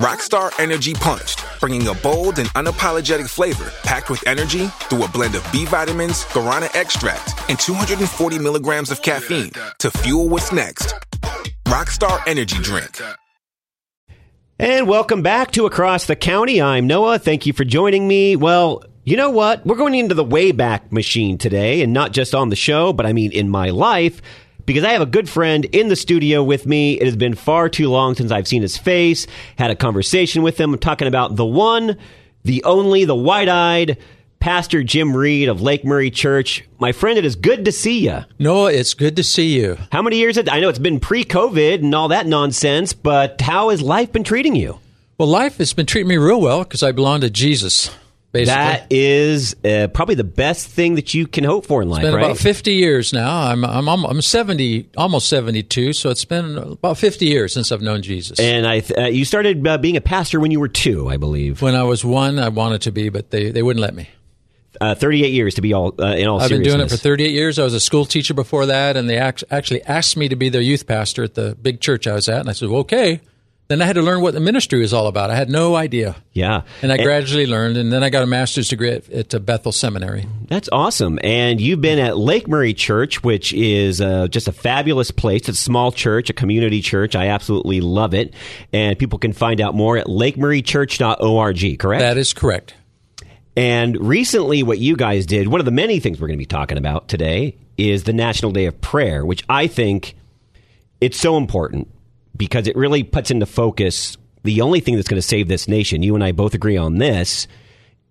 Rockstar Energy Punched, bringing a bold and unapologetic flavor packed with energy through a blend of B vitamins, guarana extract, and 240 milligrams of caffeine to fuel what's next. Rockstar Energy Drink. And welcome back to Across the County. I'm Noah. Thank you for joining me. Well, you know what? We're going into the Wayback Machine today, and not just on the show, but I mean in my life because I have a good friend in the studio with me. It has been far too long since I've seen his face, had a conversation with him. I'm talking about the one, the only, the wide eyed Pastor Jim Reed of Lake Murray Church. My friend, it is good to see you. Noah, it's good to see you. How many years? I know it's been pre COVID and all that nonsense, but how has life been treating you? Well, life has been treating me real well because I belong to Jesus. Basically. That is uh, probably the best thing that you can hope for in life. It's been right? about fifty years now. I'm I'm I'm seventy, almost seventy two. So it's been about fifty years since I've known Jesus. And I, uh, you started uh, being a pastor when you were two, I believe. When I was one, I wanted to be, but they, they wouldn't let me. Uh, 38 years to be all uh, in all I've been doing it for 38 years. I was a school teacher before that, and they actually asked me to be their youth pastor at the big church I was at, and I said, well, "Okay." Then I had to learn what the ministry was all about. I had no idea. Yeah. And I and, gradually learned, and then I got a master's degree at, at, Bethel Seminary. That's awesome. And you've been at Lake Murray Church, which is uh, just a fabulous place. It's a small church, a community church. I absolutely love it. And people can find out more at lakemurraychurch.org, correct? That is correct. And recently, what you guys did, one of the many things we're going to be talking about today, is the National Day of Prayer, which I think it's so important because it really puts into focus the only thing that's going to save this nation. You and I both agree on this,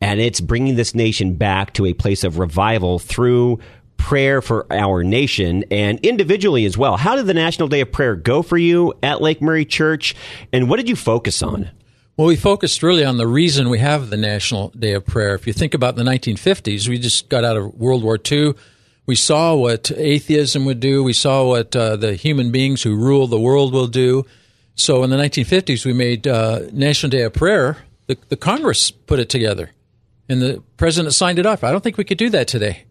and it's bringing this nation back to a place of revival through prayer for our nation and individually as well. How did the National Day of Prayer go for you at Lake Murray Church, and what did you focus on? Well, we focused really on the reason we have the National Day of Prayer. If you think about the 1950s, we just got out of World War II we saw what atheism would do. We saw what uh, the human beings who rule the world will do. So in the 1950s, we made uh, National Day of Prayer. The, the Congress put it together, and the president signed it off. I don't think we could do that today.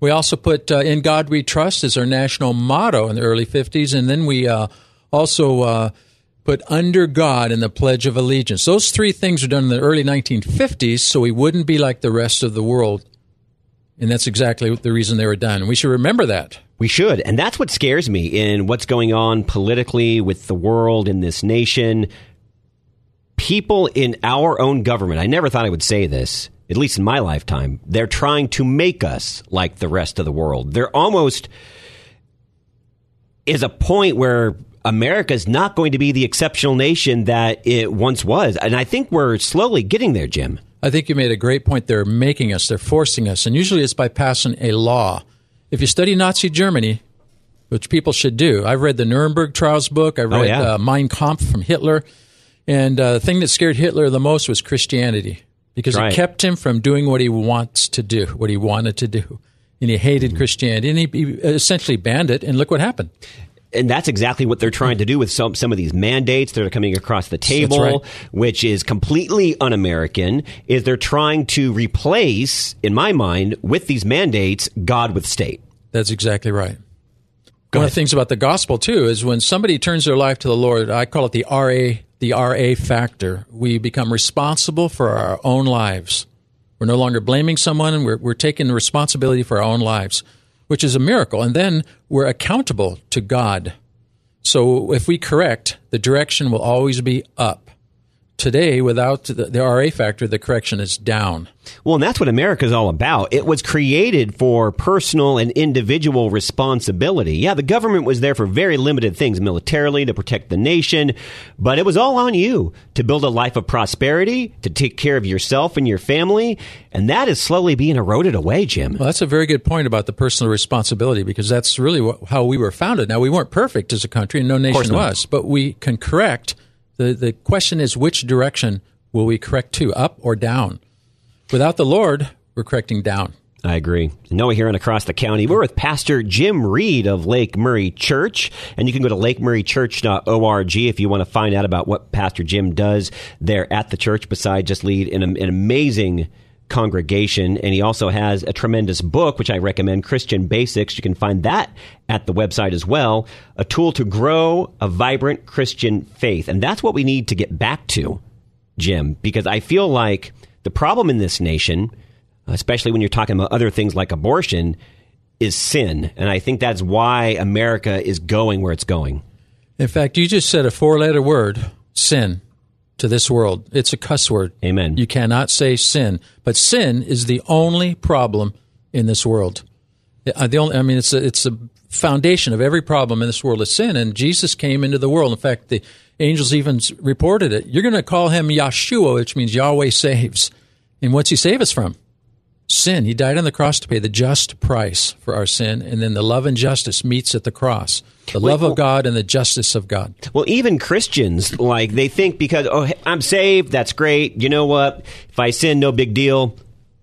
We also put uh, "In God We Trust" as our national motto in the early 50s, and then we uh, also uh, put "Under God" in the Pledge of Allegiance. Those three things were done in the early 1950s, so we wouldn't be like the rest of the world and that's exactly the reason they were done. We should remember that. We should. And that's what scares me in what's going on politically with the world in this nation. People in our own government, I never thought I would say this, at least in my lifetime, they're trying to make us like the rest of the world. They're almost is a point where America is not going to be the exceptional nation that it once was. And I think we're slowly getting there, Jim. I think you made a great point. They're making us, they're forcing us, and usually it's by passing a law. If you study Nazi Germany, which people should do, I've read the Nuremberg Trials book, I oh, read oh, yeah. uh, Mein Kampf from Hitler, and uh, the thing that scared Hitler the most was Christianity because right. it kept him from doing what he wants to do, what he wanted to do. And he hated mm-hmm. Christianity, and he, he essentially banned it, and look what happened and that's exactly what they're trying to do with some some of these mandates that are coming across the table, right. which is completely un-American. Is they're trying to replace, in my mind, with these mandates, God with state. That's exactly right. Go One ahead. of the things about the gospel too is when somebody turns their life to the Lord, I call it the RA the RA factor. We become responsible for our own lives. We're no longer blaming someone. We're, we're taking the responsibility for our own lives which is a miracle. And then we're accountable to God. So if we correct, the direction will always be up. Today, without the, the RA factor, the correction is down. Well, and that's what America is all about. It was created for personal and individual responsibility. Yeah, the government was there for very limited things, militarily to protect the nation, but it was all on you to build a life of prosperity, to take care of yourself and your family, and that is slowly being eroded away, Jim. Well, that's a very good point about the personal responsibility because that's really what, how we were founded. Now, we weren't perfect as a country, and no nation was, but we can correct the, the question is which direction will we correct to, up or down? Without the Lord, we're correcting down. I agree. Noah here and across the county. We're with Pastor Jim Reed of Lake Murray Church, and you can go to lakemurraychurch.org if you want to find out about what Pastor Jim does there at the church, besides just lead an, an amazing congregation. And he also has a tremendous book, which I recommend, Christian Basics. You can find that at the website as well. A tool to grow a vibrant Christian faith. And that's what we need to get back to Jim, because I feel like the problem in this nation, especially when you're talking about other things like abortion, is sin. And I think that's why America is going where it's going. In fact, you just said a four letter word, sin, to this world. It's a cuss word. Amen. You cannot say sin. But sin is the only problem in this world. Uh, the only, I mean, it's a, it's a foundation of every problem in this world is sin. And Jesus came into the world. In fact, the angels even reported it. You're going to call him Yeshua, which means Yahweh saves. And what's he save us from? Sin. He died on the cross to pay the just price for our sin, and then the love and justice meets at the cross. The love of God and the justice of God. Well, even Christians, like, they think because, oh, I'm saved, that's great. You know what? If I sin, no big deal.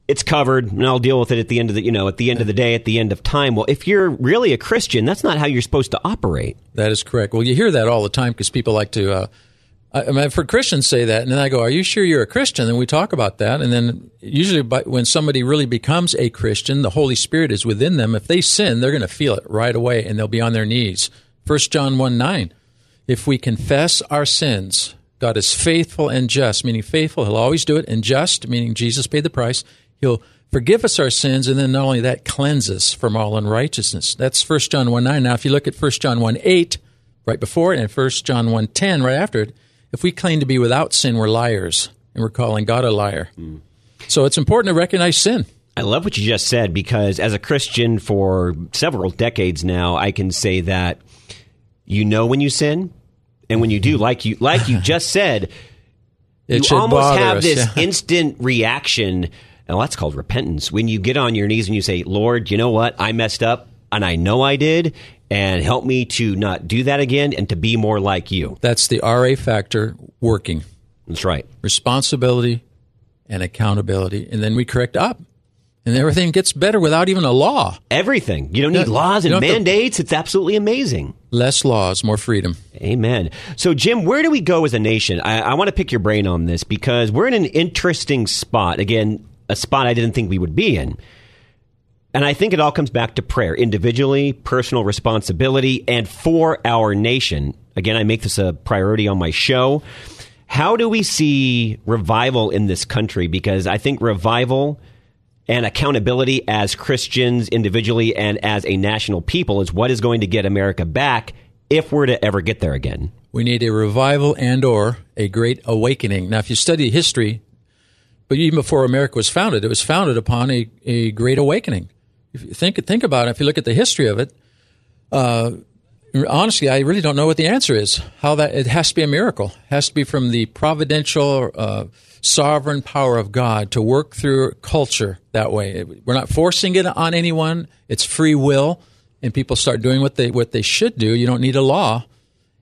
It's covered, and I'll deal with it at the end of the, you know, at the end of the day, at the end of time. Well, if you're really a Christian, that's not how you're supposed to operate. That is correct. Well, you hear that all the time because people like to uh, I mean, for Christians say that, and then I go, "Are you sure you're a Christian?" And we talk about that, and then usually, when somebody really becomes a Christian, the Holy Spirit is within them. If they sin, they're going to feel it right away, and they'll be on their knees. First John one nine, if we confess our sins, God is faithful and just, meaning faithful. He'll always do it, and just, meaning Jesus paid the price. He'll forgive us our sins, and then not only that, cleanse us from all unrighteousness. That's First John one nine. Now, if you look at First John one eight, right before it, and First John one ten, right after it if we claim to be without sin, we're liars and we're calling God a liar. Mm. So it's important to recognize sin. I love what you just said because as a Christian for several decades now, I can say that you know when you sin, and when you do, like you like you just said, it you almost have us, this yeah. instant reaction. And that's called repentance. When you get on your knees and you say, "Lord, you know what? I messed up, and I know I did, and help me to not do that again and to be more like you. That's the RA factor working. That's right. Responsibility and accountability. And then we correct up. And everything gets better without even a law. Everything. You don't need laws and mandates. To, it's absolutely amazing. Less laws, more freedom. Amen. So, Jim, where do we go as a nation? I, I want to pick your brain on this because we're in an interesting spot. Again, a spot I didn't think we would be in. And I think it all comes back to prayer, individually, personal responsibility, and for our nation. Again, I make this a priority on my show. How do we see revival in this country? Because I think revival and accountability as Christians individually and as a national people is what is going to get America back if we're to ever get there again. We need a revival and or a great awakening. Now, if you study history, but even before America was founded, it was founded upon a, a great awakening if you think think about it, if you look at the history of it, uh, honestly, I really don't know what the answer is. How that it has to be a miracle. It has to be from the providential, uh, sovereign power of God to work through culture that way. We're not forcing it on anyone. It's free will, and people start doing what they what they should do. You don't need a law.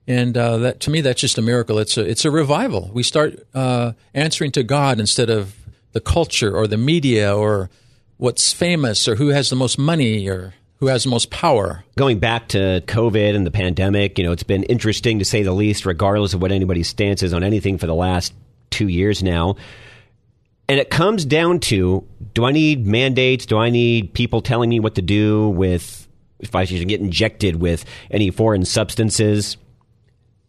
And uh, that to me, that's just a miracle. It's a it's a revival. We start uh, answering to God instead of the culture or the media or what's famous or who has the most money or who has the most power. Going back to COVID and the pandemic, you know, it's been interesting to say the least, regardless of what anybody's stance is on anything for the last two years now. And it comes down to do I need mandates? Do I need people telling me what to do with if I should get injected with any foreign substances?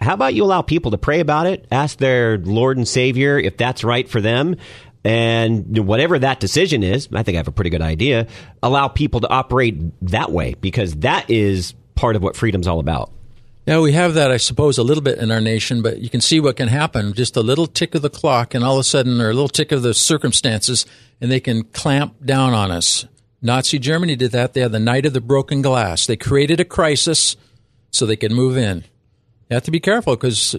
How about you allow people to pray about it, ask their Lord and Savior if that's right for them, and whatever that decision is, I think I have a pretty good idea, allow people to operate that way because that is part of what freedom's all about. Now, we have that, I suppose, a little bit in our nation, but you can see what can happen. Just a little tick of the clock, and all of a sudden, or a little tick of the circumstances, and they can clamp down on us. Nazi Germany did that. They had the night of the broken glass. They created a crisis so they could move in. You have to be careful because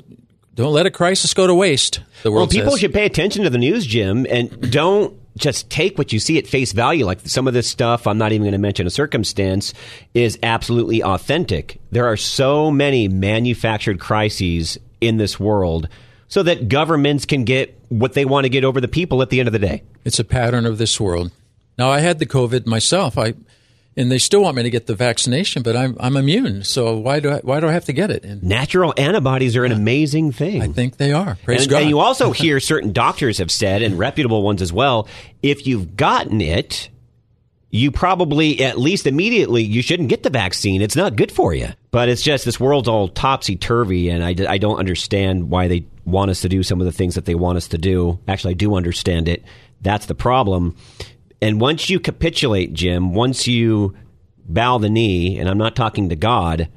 don't let a crisis go to waste. The world well, people says. should pay attention to the news, Jim, and don't just take what you see at face value. Like some of this stuff, I'm not even going to mention a circumstance, is absolutely authentic. There are so many manufactured crises in this world so that governments can get what they want to get over the people at the end of the day. It's a pattern of this world. Now, I had the COVID myself. I and they still want me to get the vaccination, but I'm I'm immune. So why do I, why do I have to get it? And Natural antibodies are an amazing thing. I think they are. Praise and, God. and you also hear certain doctors have said, and reputable ones as well, if you've gotten it, you probably at least immediately you shouldn't get the vaccine. It's not good for you. But it's just this world's all topsy turvy, and I, I don't understand why they want us to do some of the things that they want us to do. Actually, I do understand it. That's the problem. And once you capitulate, Jim, once you bow the knee, and I'm not talking to God,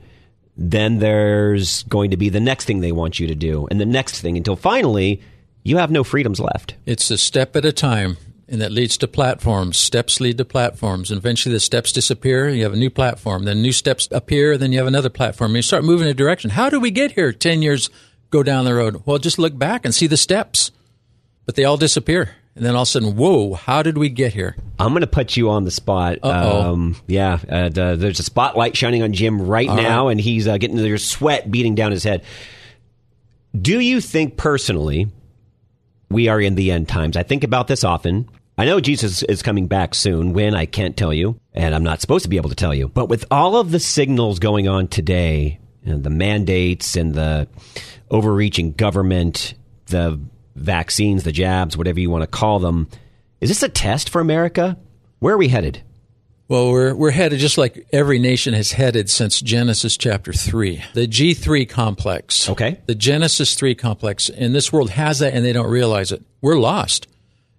then there's going to be the next thing they want you to do, and the next thing until finally you have no freedoms left. It's a step at a time, and that leads to platforms. Steps lead to platforms, and eventually the steps disappear. You have a new platform, then new steps appear, then you have another platform. And you start moving in a direction. How do we get here? Ten years go down the road. Well, just look back and see the steps, but they all disappear. And then all of a sudden, whoa, how did we get here? I'm going to put you on the spot. Uh-oh. Um, yeah, uh, the, there's a spotlight shining on Jim right All now, right. and he's uh, getting there's sweat beating down his head. Do you think personally we are in the end times? I think about this often. I know Jesus is coming back soon. When I can't tell you, and I'm not supposed to be able to tell you. But with all of the signals going on today, and the mandates and the overreaching government, the vaccines, the jabs, whatever you want to call them, is this a test for America? Where are we headed? Well, we're, we're headed just like every nation has headed since Genesis chapter 3. The G3 complex. Okay. The Genesis 3 complex. And this world has that and they don't realize it. We're lost.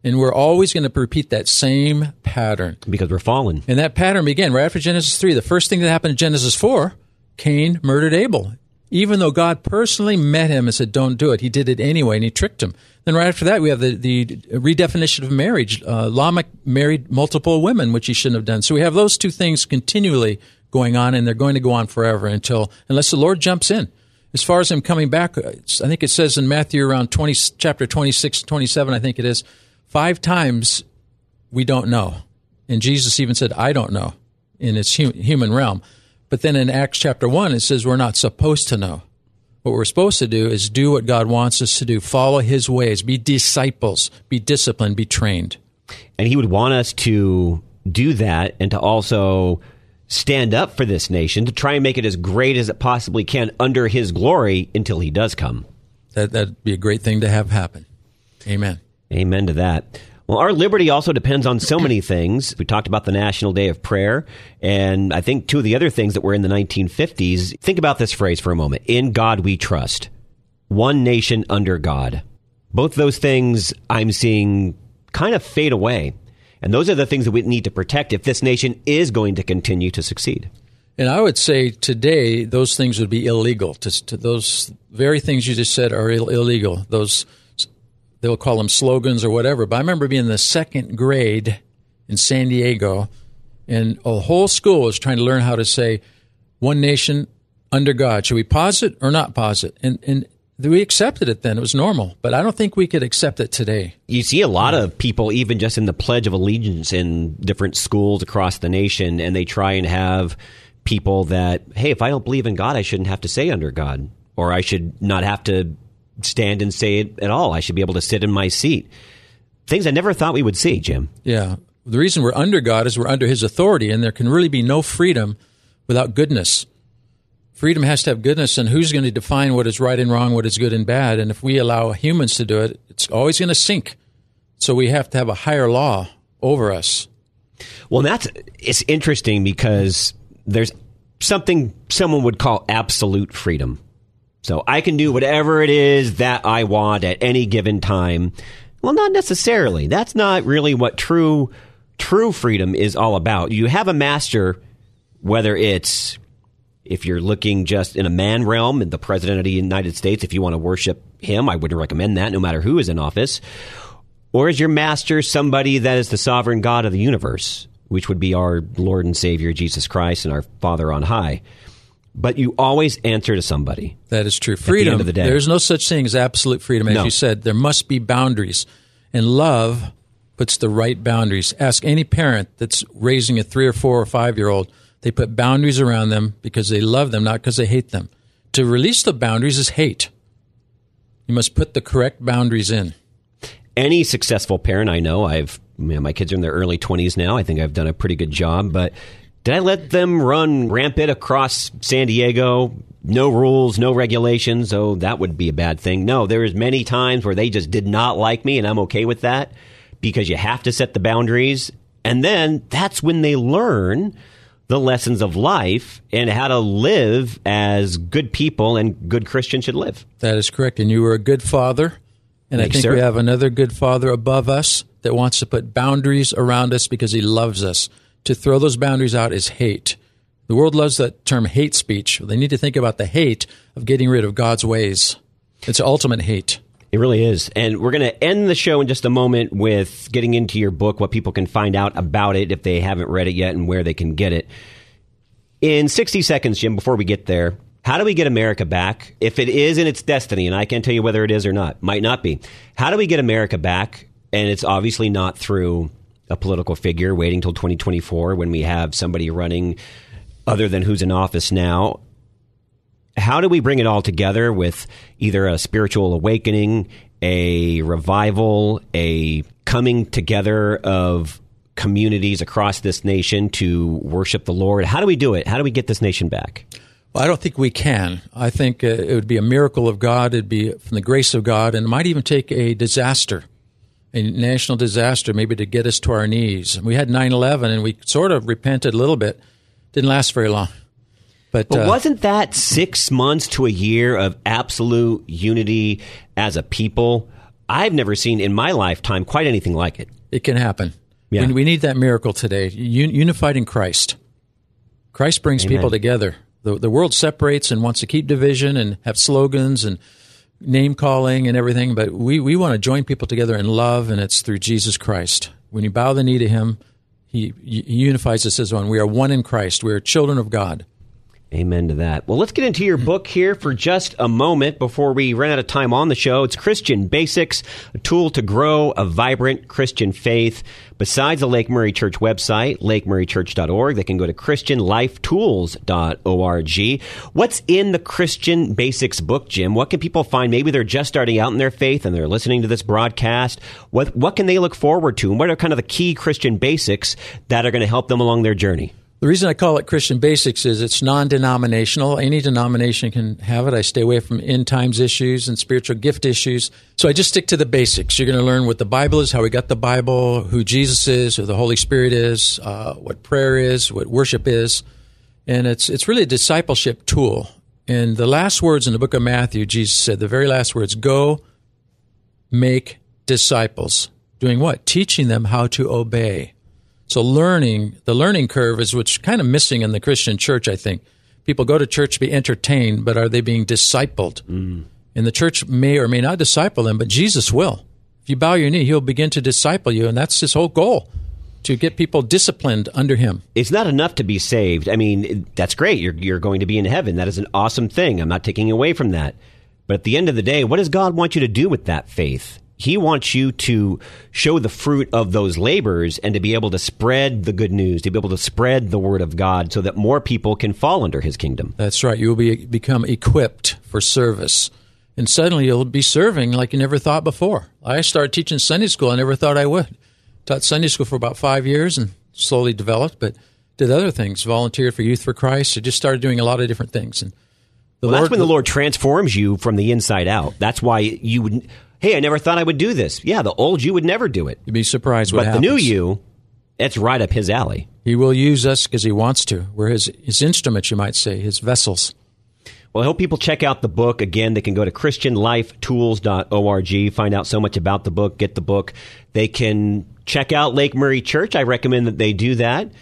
And we're always going to repeat that same pattern. Because we're fallen. And that pattern began right after Genesis 3. The first thing that happened in Genesis 4, Cain murdered Abel. Even though God personally met him and said, don't do it, he did it anyway and he tricked him. Then right after that, we have the, the redefinition of marriage. Uh, Lamech married multiple women, which he shouldn't have done. So we have those two things continually going on and they're going to go on forever until, unless the Lord jumps in. As far as him coming back, I think it says in Matthew around 20, chapter 26, 27, I think it is, five times we don't know. And Jesus even said, I don't know in its hu- human realm. But then in Acts chapter 1, it says we're not supposed to know. What we're supposed to do is do what God wants us to do, follow his ways, be disciples, be disciplined, be trained. And he would want us to do that and to also stand up for this nation to try and make it as great as it possibly can under his glory until he does come. That, that'd be a great thing to have happen. Amen. Amen to that. Well, our liberty also depends on so many things. We talked about the National Day of Prayer, and I think two of the other things that were in the 1950s. Think about this phrase for a moment In God we trust. One nation under God. Both those things I'm seeing kind of fade away. And those are the things that we need to protect if this nation is going to continue to succeed. And I would say today those things would be illegal. To, to those very things you just said are Ill- illegal. Those they'll call them slogans or whatever. But I remember being in the second grade in San Diego, and a whole school was trying to learn how to say "one nation under God." Should we pause it or not pause it? And and we accepted it then; it was normal. But I don't think we could accept it today. You see a lot of people, even just in the Pledge of Allegiance in different schools across the nation, and they try and have people that, hey, if I don't believe in God, I shouldn't have to say under God, or I should not have to stand and say it at all. I should be able to sit in my seat. Things I never thought we would see, Jim. Yeah. The reason we're under God is we're under His authority, and there can really be no freedom without goodness. Freedom has to have goodness, and who's going to define what is right and wrong, what is good and bad? And if we allow humans to do it, it's always going to sink. So we have to have a higher law over us. Well, that's it's interesting because there's something someone would call absolute freedom. So I can do whatever it is that I want at any given time. Well, not necessarily. That's not really what true true freedom is all about. You have a master, whether it's if you're looking just in a man realm, in the president of the United States, if you want to worship him, I wouldn't recommend that, no matter who is in office. Or is your master somebody that is the sovereign God of the universe, which would be our Lord and Savior Jesus Christ and our Father on high? But you always answer to somebody. That is true. end Freedom. of the day. There's no such thing as absolute freedom. As No. you said, there must be boundaries. And love puts the right boundaries. Ask any parent that's raising a three or four or five year old. They put boundaries around them because they love them, not because they hate them. To release the boundaries is hate. You must put the correct boundaries in. Any successful parent I know, I've you know, my kids are in their early 20s now. I think I've done a pretty good job, but did I let them run rampant across San Diego? No rules, no regulations. Oh, that would be a bad thing. No, there is many times where they just did not like me, and I'm okay with that because you have to set the boundaries. And then that's when they learn the lessons of life and how to live as good people and good Christians should live. That is correct. And you were a good father. And Thanks, I think sir. we have another good father above us that wants to put boundaries around us because he loves us. To throw those boundaries out is hate. The world loves that term hate speech. They need to think about the hate of getting rid of God's ways. It's ultimate hate. It really is. And we're going to end the show in just a moment with getting into your book, what people can find out about it if they haven't read it yet and where they can get it. In 60 seconds, Jim, before we get there, how do we get America back? If it is in its destiny, and I can't tell you whether it is or not, might not be. How do we get America back? And it's obviously not through a political figure waiting till 2024 when we have somebody running other than who's in office now how do we bring it all together with either a spiritual awakening, a revival, a coming together of communities across this nation to worship the Lord? How do we do it? How do we get this nation back? Well, I don't think we can. I think uh, it would be a miracle of God. It'd be from the grace of God, and it might even take a disaster, a national disaster, maybe to get us to our knees. We had 9 11, and we sort of repented a little bit. Didn't last very long. But, But uh, wasn't that six months to a year of absolute unity as a people? I've never seen in my lifetime quite anything like it. it can happen. Yeah. We, we need that miracle today, Un- unified in Christ. Christ brings Amen. people together. The, the world separates and wants to keep division and have slogans and name calling and everything, but we, we want to join people together in love, and it's through Jesus Christ. When you bow the knee to Him, He, he unifies us as one. We are one in Christ. We are children of God. Amen to that. Well, let's get into your book here for just a moment before we run out of time on the show. It's Christian Basics, a tool to grow a vibrant Christian faith. Besides the Lake Murray Church website, lakemurraychurch.org, they can go to christianlifetools.org. What's in the Christian Basics book, Jim? What can people find? Maybe they're just starting out in their faith and they're listening to this broadcast. What, what can they look forward to? And what are kind of the key Christian basics that are going to help them along their journey? The reason I call it Christian Basics is it's non denominational. Any denomination can have it. I stay away from end times issues and spiritual gift issues. So I just stick to the basics. You're going to learn what the Bible is, how we got the Bible, who Jesus is, who the Holy Spirit is, uh, what prayer is, what worship is. And it's, it's really a discipleship tool. And the last words in the book of Matthew, Jesus said, the very last words, go make disciples. Doing what? Teaching them how to obey. So learning, the learning curve is what's kind of missing in the Christian church, I think. People go to church to be entertained, but are they being discipled? Mm. And the church may or may not disciple them, but Jesus will. If you bow your knee, he'll begin to disciple you, and that's his whole goal to get people disciplined under him. It's not enough to be saved. I mean, that's great. You're, you're going to be in heaven. That is an awesome thing. I'm not taking away from that. But at the end of the day, what does God want you to do with that faith? He wants you to show the fruit of those labors and to be able to spread the good news, to be able to spread the word of God so that more people can fall under his kingdom. That's right. You will be, become equipped for service. And suddenly you'll be serving like you never thought before. I started teaching Sunday school. I never thought I would. Taught Sunday school for about five years and slowly developed, but did other things. Volunteered for Youth for Christ. I just started doing a lot of different things. And the well, Lord, that's when the Lord transforms you from the inside out. That's why you would hey, I never thought I would do this. Yeah, the old you would never do it. You'd be surprised but happens. But the new you, it's right up his alley. He will use us because he wants to. We're his, his instruments, you might say, his vessels. Well, I hope people check out the book. Again, they can go to christianlifetools.org, find out so much about the book, get the book. They can check out Lake Murray Church. I recommend that they do that.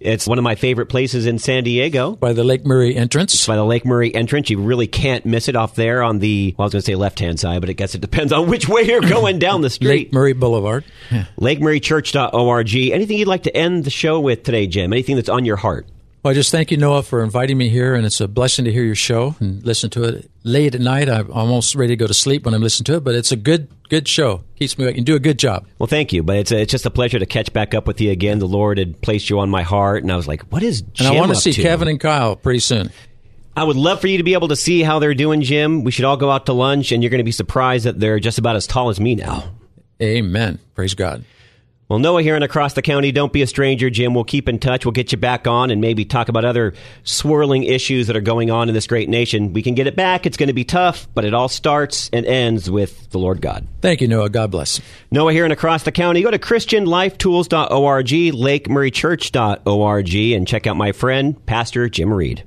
It's one of my favorite places in San Diego. By the Lake Murray entrance. It's by the Lake Murray entrance. You really can't miss it off there on the, well, I was going to say left hand side, but I guess it depends on which way you're going down the street. Lake Murray Boulevard. Yeah. LakeMurrayChurch.org. Anything you'd like to end the show with today, Jim? Anything that's on your heart? Well, I just thank you, Noah, for inviting me here, and it's a blessing to hear your show and listen to it late at night. I'm almost ready to go to sleep when I'm listening to it, but it's a good, good show. Keeps me awake and do a good job. Well, thank you. But it's, a, it's just a pleasure to catch back up with you again. The Lord had placed you on my heart, and I was like, what is Jim And I want to see to? Kevin and Kyle pretty soon. I would love for you to be able to see how they're doing, Jim. We should all go out to lunch, and you're going to be surprised that they're just about as tall as me now. Amen. Praise God. Well, Noah here and across the county, don't be a stranger, Jim. We'll keep in touch. We'll get you back on and maybe talk about other swirling issues that are going on in this great nation. We can get it back. It's going to be tough, but it all starts and ends with the Lord God. Thank you, Noah. God bless. Noah here and across the county. Go to ChristianLifeTools.org, LakeMurrayChurch.org, and check out my friend, Pastor Jim Reed.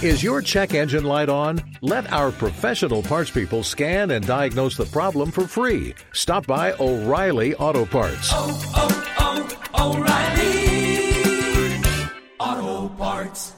Is your check engine light on? Let our professional parts people scan and diagnose the problem for free. Stop by O'Reilly Auto Parts. Oh, oh, oh, O'Reilly Auto Parts.